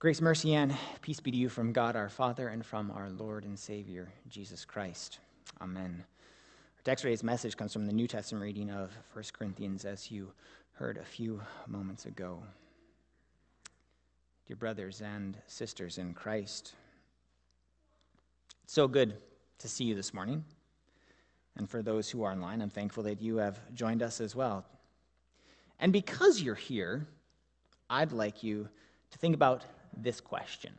Grace, mercy, and peace be to you from God our Father and from our Lord and Savior, Jesus Christ. Amen. Our text today's message comes from the New Testament reading of 1 Corinthians, as you heard a few moments ago. Dear brothers and sisters in Christ, it's so good to see you this morning. And for those who are online, I'm thankful that you have joined us as well. And because you're here, I'd like you to think about this question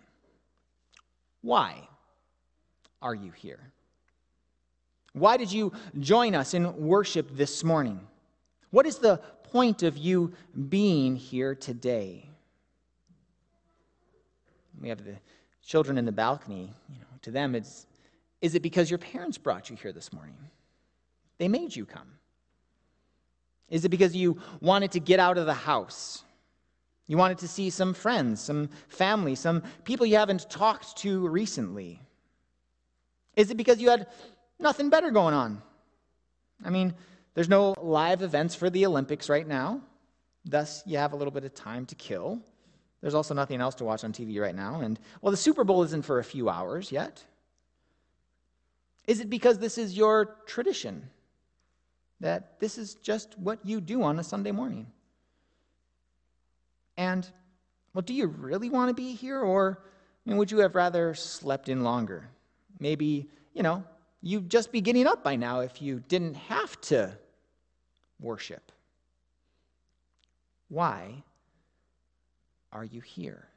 Why are you here? Why did you join us in worship this morning? What is the point of you being here today? We have the children in the balcony. You know, to them, it's is it because your parents brought you here this morning? They made you come. Is it because you wanted to get out of the house? You wanted to see some friends, some family, some people you haven't talked to recently? Is it because you had nothing better going on? I mean, there's no live events for the Olympics right now, thus, you have a little bit of time to kill. There's also nothing else to watch on TV right now. And, well, the Super Bowl isn't for a few hours yet. Is it because this is your tradition? That this is just what you do on a Sunday morning? And, well, do you really want to be here? Or I mean, would you have rather slept in longer? Maybe, you know, you'd just be getting up by now if you didn't have to worship. Why are you here?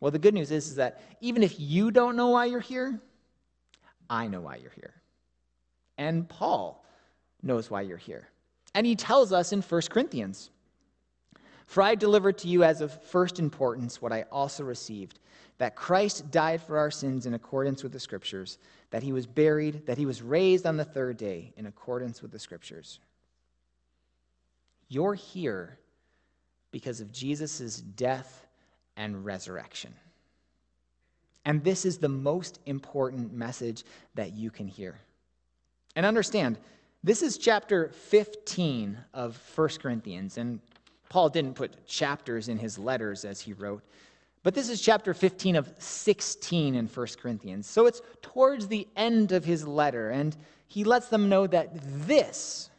Well, the good news is, is that even if you don't know why you're here, I know why you're here. And Paul knows why you're here. And he tells us in 1 Corinthians for I delivered to you as of first importance what I also received that Christ died for our sins in accordance with the Scriptures, that he was buried, that he was raised on the third day in accordance with the Scriptures. You're here because of Jesus' death and resurrection. And this is the most important message that you can hear. And understand, this is chapter 15 of 1 Corinthians. And Paul didn't put chapters in his letters as he wrote, but this is chapter 15 of 16 in 1 Corinthians. So it's towards the end of his letter, and he lets them know that this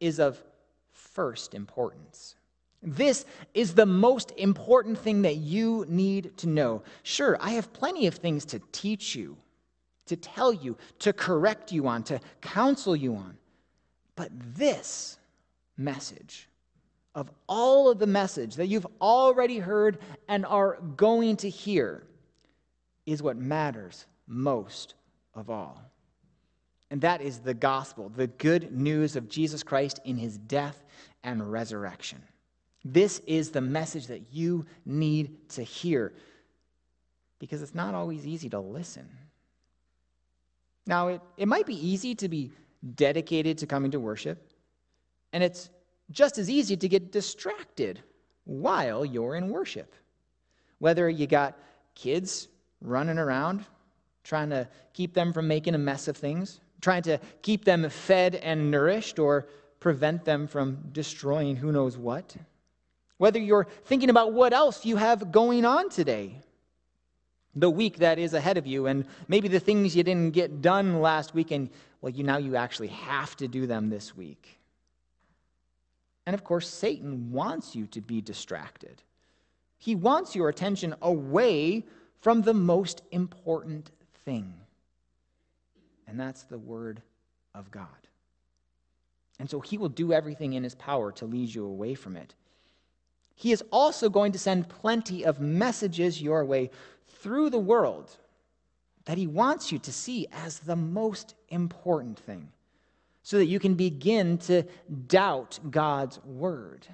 is of first importance. This is the most important thing that you need to know. Sure, I have plenty of things to teach you, to tell you, to correct you on, to counsel you on. But this message of all of the message that you've already heard and are going to hear is what matters most of all. And that is the gospel, the good news of Jesus Christ in his death and resurrection. This is the message that you need to hear because it's not always easy to listen. Now, it, it might be easy to be dedicated to coming to worship, and it's just as easy to get distracted while you're in worship. Whether you got kids running around, trying to keep them from making a mess of things, trying to keep them fed and nourished, or prevent them from destroying who knows what. Whether you're thinking about what else you have going on today, the week that is ahead of you, and maybe the things you didn't get done last week, and well, you now you actually have to do them this week. And of course, Satan wants you to be distracted. He wants your attention away from the most important thing, and that's the Word of God. And so he will do everything in his power to lead you away from it. He is also going to send plenty of messages your way through the world that he wants you to see as the most important thing so that you can begin to doubt God's word.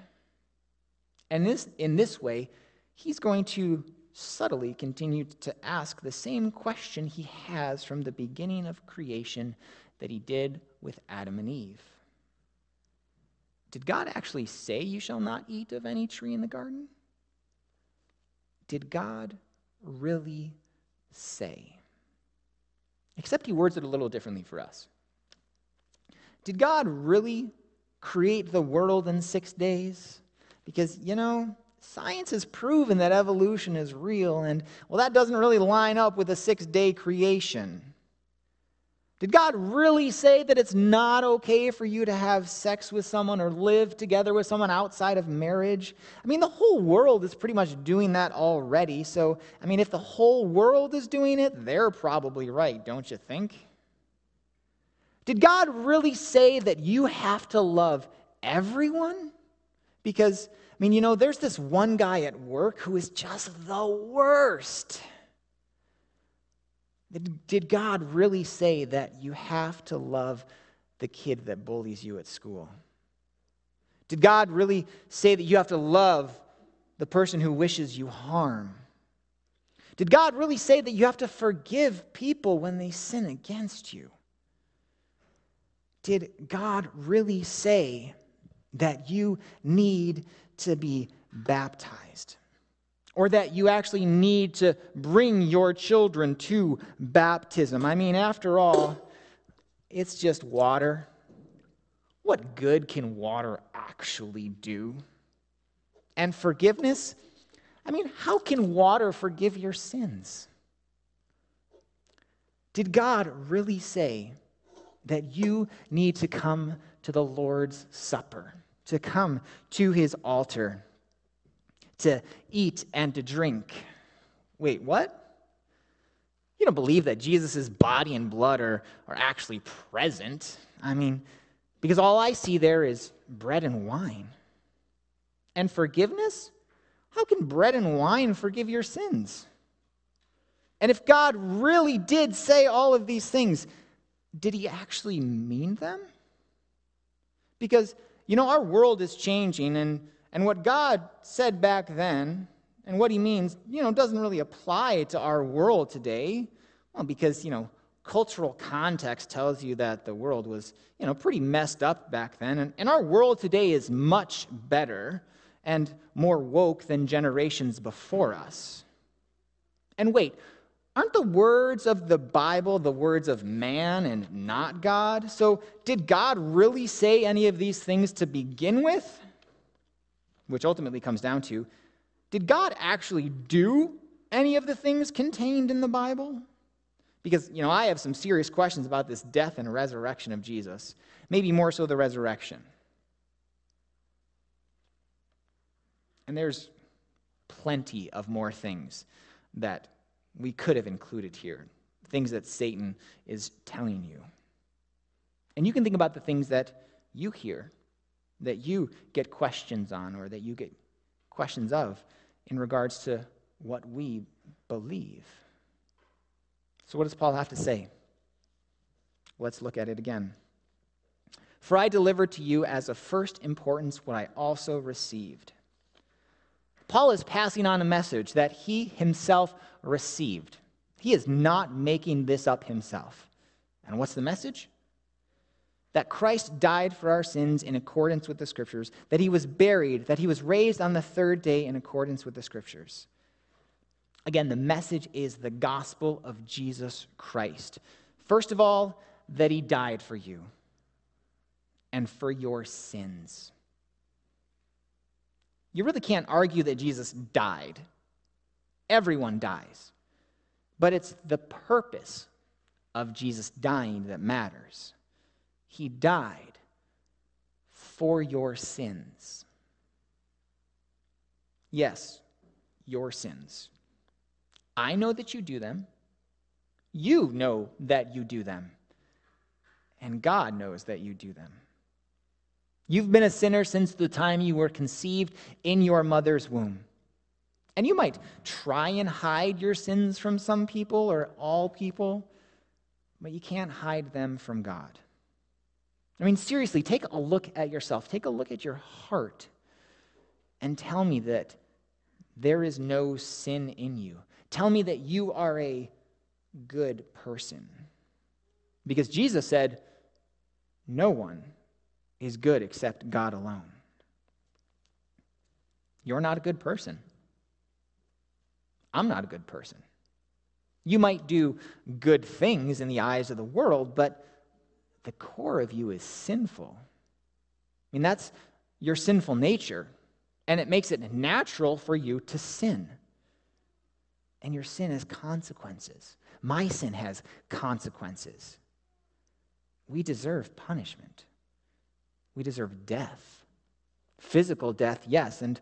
And this, in this way, he's going to subtly continue to ask the same question he has from the beginning of creation that he did with Adam and Eve. Did God actually say, You shall not eat of any tree in the garden? Did God really say? Except he words it a little differently for us. Did God really create the world in six days? Because, you know, Science has proven that evolution is real, and well, that doesn't really line up with a six day creation. Did God really say that it's not okay for you to have sex with someone or live together with someone outside of marriage? I mean, the whole world is pretty much doing that already. So, I mean, if the whole world is doing it, they're probably right, don't you think? Did God really say that you have to love everyone? Because, I mean, you know, there's this one guy at work who is just the worst. Did God really say that you have to love the kid that bullies you at school? Did God really say that you have to love the person who wishes you harm? Did God really say that you have to forgive people when they sin against you? Did God really say that you need to be baptized? or that you actually need to bring your children to baptism. I mean, after all, it's just water. What good can water actually do? And forgiveness? I mean, how can water forgive your sins? Did God really say that you need to come to the Lord's Supper, to come to his altar? to eat and to drink. Wait, what? You don't believe that Jesus' body and blood are, are actually present. I mean, because all I see there is bread and wine. And forgiveness? How can bread and wine forgive your sins? And if God really did say all of these things, did he actually mean them? Because, you know, our world is changing and and what God said back then and what he means, you know, doesn't really apply to our world today. Well, because, you know, cultural context tells you that the world was, you know, pretty messed up back then. And, and our world today is much better and more woke than generations before us. And wait, aren't the words of the Bible the words of man and not God? So did God really say any of these things to begin with? which ultimately comes down to did God actually do any of the things contained in the Bible? Because, you know, I have some serious questions about this death and resurrection of Jesus, maybe more so the resurrection. And there's plenty of more things that we could have included here, things that Satan is telling you. And you can think about the things that you hear that you get questions on or that you get questions of in regards to what we believe. So, what does Paul have to say? Let's look at it again. For I delivered to you as of first importance what I also received. Paul is passing on a message that he himself received. He is not making this up himself. And what's the message? that Christ died for our sins in accordance with the Scriptures, that he was buried, that he was raised on the third day in accordance with the Scriptures. Again, the message is the gospel of Jesus Christ. First of all, that he died for you and for your sins. You really can't argue that Jesus died. Everyone dies. But it's the purpose of Jesus dying that matters. He died for your sins. Yes, your sins. I know that you do them. You know that you do them. And God knows that you do them. You've been a sinner since the time you were conceived in your mother's womb. And you might try and hide your sins from some people or all people, but you can't hide them from God. I mean, seriously, take a look at yourself, take a look at your heart, and tell me that there is no sin in you. Tell me that you are a good person. Because Jesus said, No one is good except God alone. You're not a good person. I'm not a good person. You might do good things in the eyes of the world, but the core of you is sinful. I mean, that's your sinful nature. and it makes it natural for you to sin. And your sin has consequences. My sin has consequences. We deserve punishment. We deserve death. Physical death, yes, and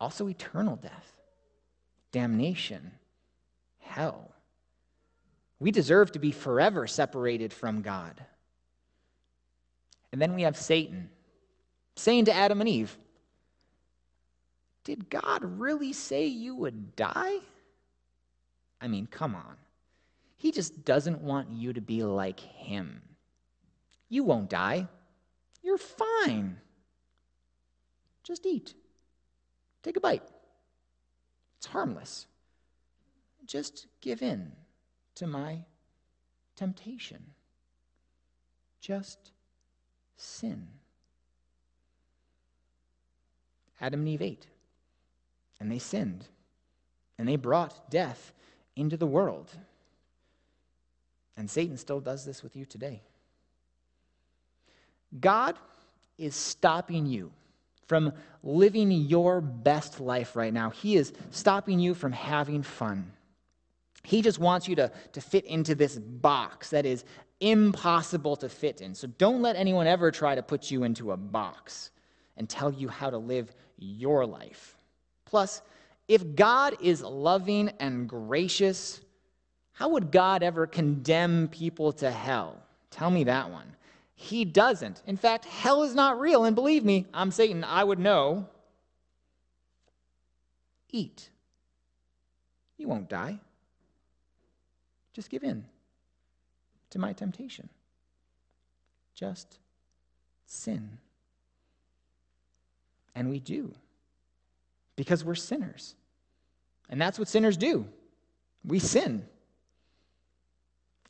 also eternal death, damnation, hell. We deserve to be forever separated from God. And then we have Satan saying to Adam and Eve, Did God really say you would die? I mean, come on. He just doesn't want you to be like him. You won't die. You're fine. Just eat. Take a bite. It's harmless. Just give in to my temptation. Just sin. Adam and Eve ate, and they sinned, and they brought death into the world. And Satan still does this with you today. God is stopping you from living your best life right now. He is stopping you from having fun. He just wants you to, to fit into this box that is impossible to fit in. So don't let anyone ever try to put you into a box and tell you how to live your life. Plus, if God is loving and gracious, how would God ever condemn people to hell? Tell me that one. He doesn't. In fact, hell is not real. And believe me, I'm Satan. I would know. Eat. You won't die. Just give in to my temptation. Just sin. And we do because we're sinners. And that's what sinners do. We sin.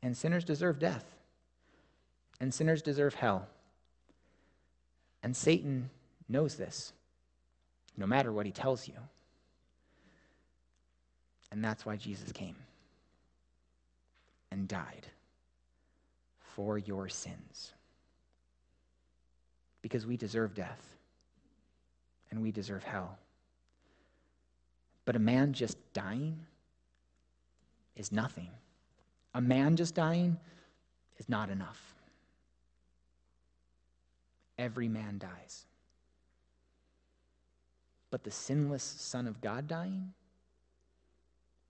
And sinners deserve death. And sinners deserve hell. And Satan knows this, no matter what he tells you. And that's why Jesus came and died for your sins. Because we deserve death and we deserve hell. But a man just dying is nothing. A man just dying is not enough. Every man dies. But the sinless Son of God dying,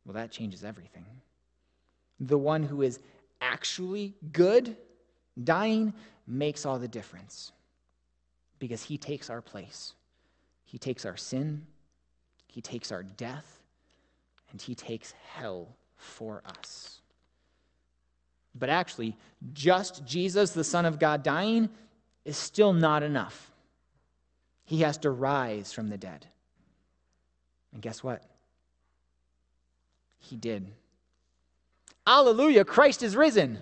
well, that changes everything. The one who is actually good dying makes all the difference because he takes our place. He takes our sin, he takes our death, and he takes hell for us. But actually, just Jesus, the Son of God, dying is still not enough. He has to rise from the dead. And guess what? He did. Alleluia, Christ is risen.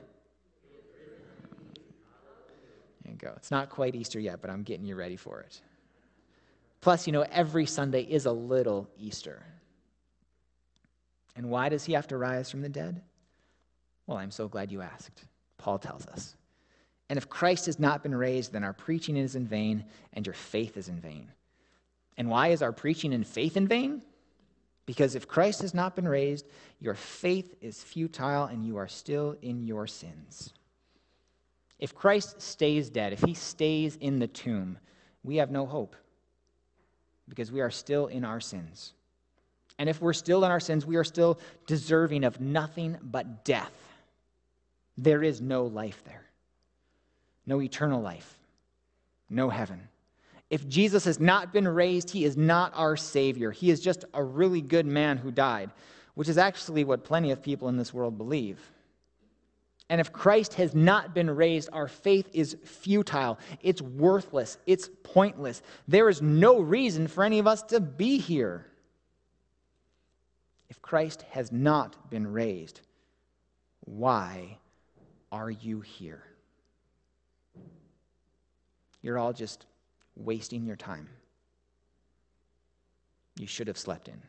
There you go. It's not quite Easter yet, but I'm getting you ready for it. Plus, you know, every Sunday is a little Easter. And why does he have to rise from the dead? Well, I'm so glad you asked. Paul tells us. And if Christ has not been raised, then our preaching is in vain and your faith is in vain. And why is our preaching and faith in vain? Because if Christ has not been raised, your faith is futile and you are still in your sins. If Christ stays dead, if he stays in the tomb, we have no hope because we are still in our sins. And if we're still in our sins, we are still deserving of nothing but death. There is no life there, no eternal life, no heaven. If Jesus has not been raised, he is not our Savior. He is just a really good man who died, which is actually what plenty of people in this world believe. And if Christ has not been raised, our faith is futile. It's worthless. It's pointless. There is no reason for any of us to be here. If Christ has not been raised, why are you here? You're all just wasting your time. You should have slept in.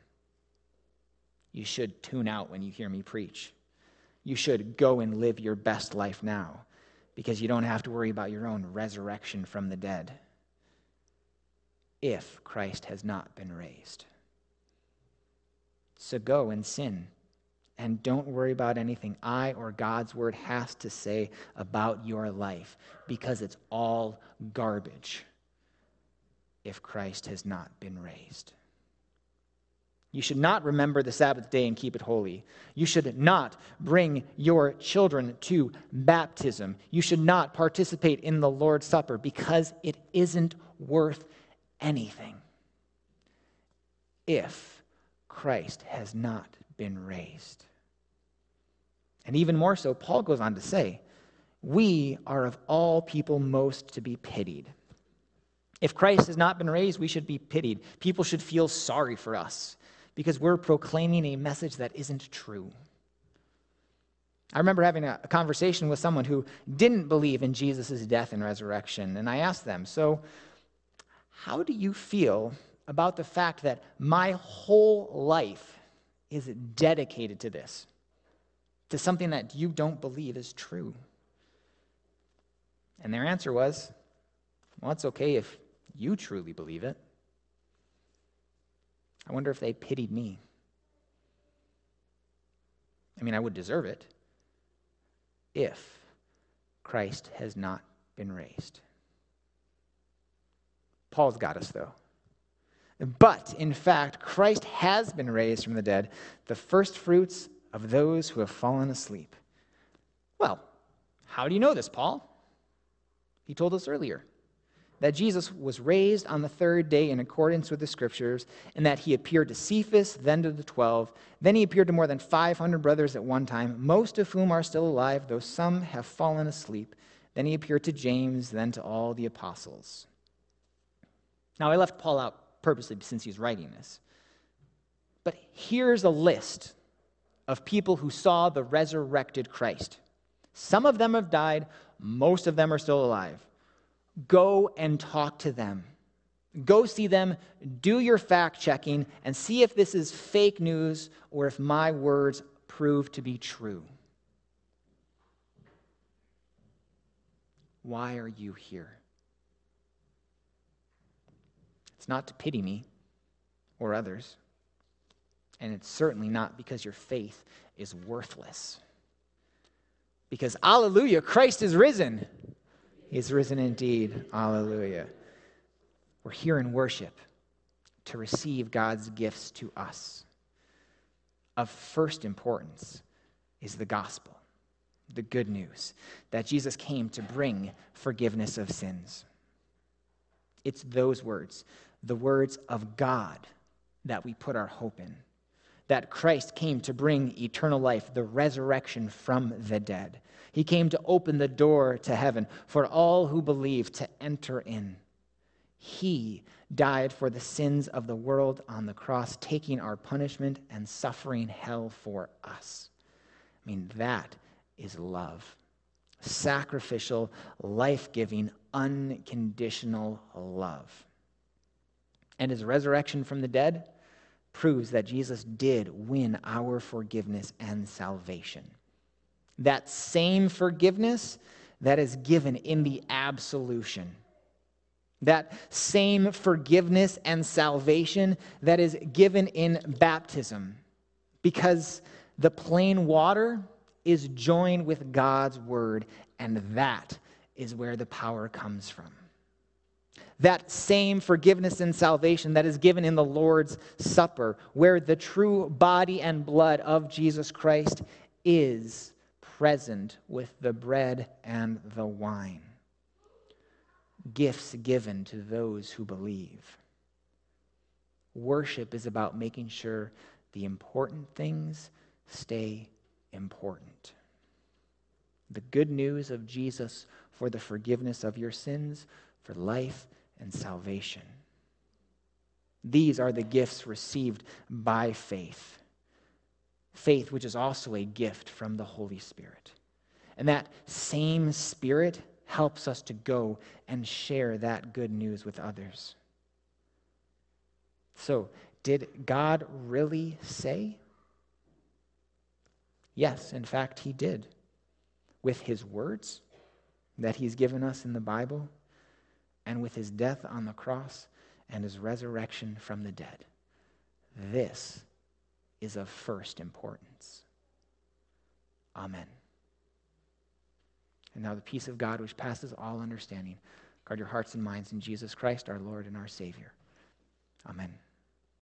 You should tune out when you hear me preach. You should go and live your best life now because you don't have to worry about your own resurrection from the dead. if Christ has not been raised. So go and sin. And don't worry about anything I or God's word has to say about your life because it's all garbage if Christ has not been raised. You should not remember the Sabbath day and keep it holy. You should not bring your children to baptism. You should not participate in the Lord's Supper because it isn't worth anything if Christ has not been raised. And even more so, Paul goes on to say, We are of all people most to be pitied. If Christ has not been raised, we should be pitied. People should feel sorry for us because we're proclaiming a message that isn't true. I remember having a, conversation with someone who didn't believe in Jesus' death and resurrection, and I asked them, So, how do you feel about the fact that my whole life is dedicated to this, to something that you don't believe is true? And their answer was, Well, it's okay if you truly believe it. I wonder if they pitied me. I mean, I would deserve it if Christ has not been raised. Paul's got us, though. But, in fact, Christ has been raised from the dead, the first fruits of those who have fallen asleep. Well, how do you know this, Paul? He told us earlier that Jesus was raised on the third day in accordance with the scriptures, and that he appeared to Cephas, then to the twelve. Then he appeared to more than 500 brothers at one time, most of whom are still alive, though some have fallen asleep. Then he appeared to James, then to all the apostles. Now, I left Paul out purposely since he's writing this. But here's a list of people who saw the resurrected Christ. Some of them have died, most of them are still alive. Go and talk to them. Go see them, do your fact checking, and see if this is fake news or if my words prove to be true. Why are you here? It's not to pity me or others, and it's certainly not because your faith is worthless. Because, hallelujah, Christ is risen. He is risen indeed. Hallelujah. We're here in worship to receive God's gifts to us. Of first importance is the gospel, the good news that Jesus came to bring forgiveness of sins. It's those words, the words of God, that we put our hope in. That Christ came to bring eternal life, the resurrection from the dead. He came to open the door to heaven for all who believe to enter in. He died for the sins of the world on the cross, taking our punishment and suffering hell for us. I mean, that is love. Sacrificial, life giving, unconditional love. And his resurrection from the dead proves that Jesus did win our forgiveness and salvation that same forgiveness that is given in the absolution. That same forgiveness and salvation that is given in baptism. Because the plain water is joined with God's word, and that is where the power comes from. That same forgiveness and salvation that is given in the Lord's Supper, where the true body and blood of Jesus Christ is present with the bread and the wine. Gifts given to those who believe. Worship is about making sure the important things stay important. The good news of Jesus for the forgiveness of your sins, for life and salvation. These are the gifts received by faith faith, which is also a gift from the Holy Spirit. And that same Spirit helps us to go and share that good news with others. So, did God really say? Yes, in fact, He did. With His words that He's given us in the Bible, and with His death on the cross, and his resurrection from the dead. This is of first importance. Amen. And now the peace of God, which passes all understanding, guard your hearts and minds in Jesus Christ, our Lord and our Savior. Amen.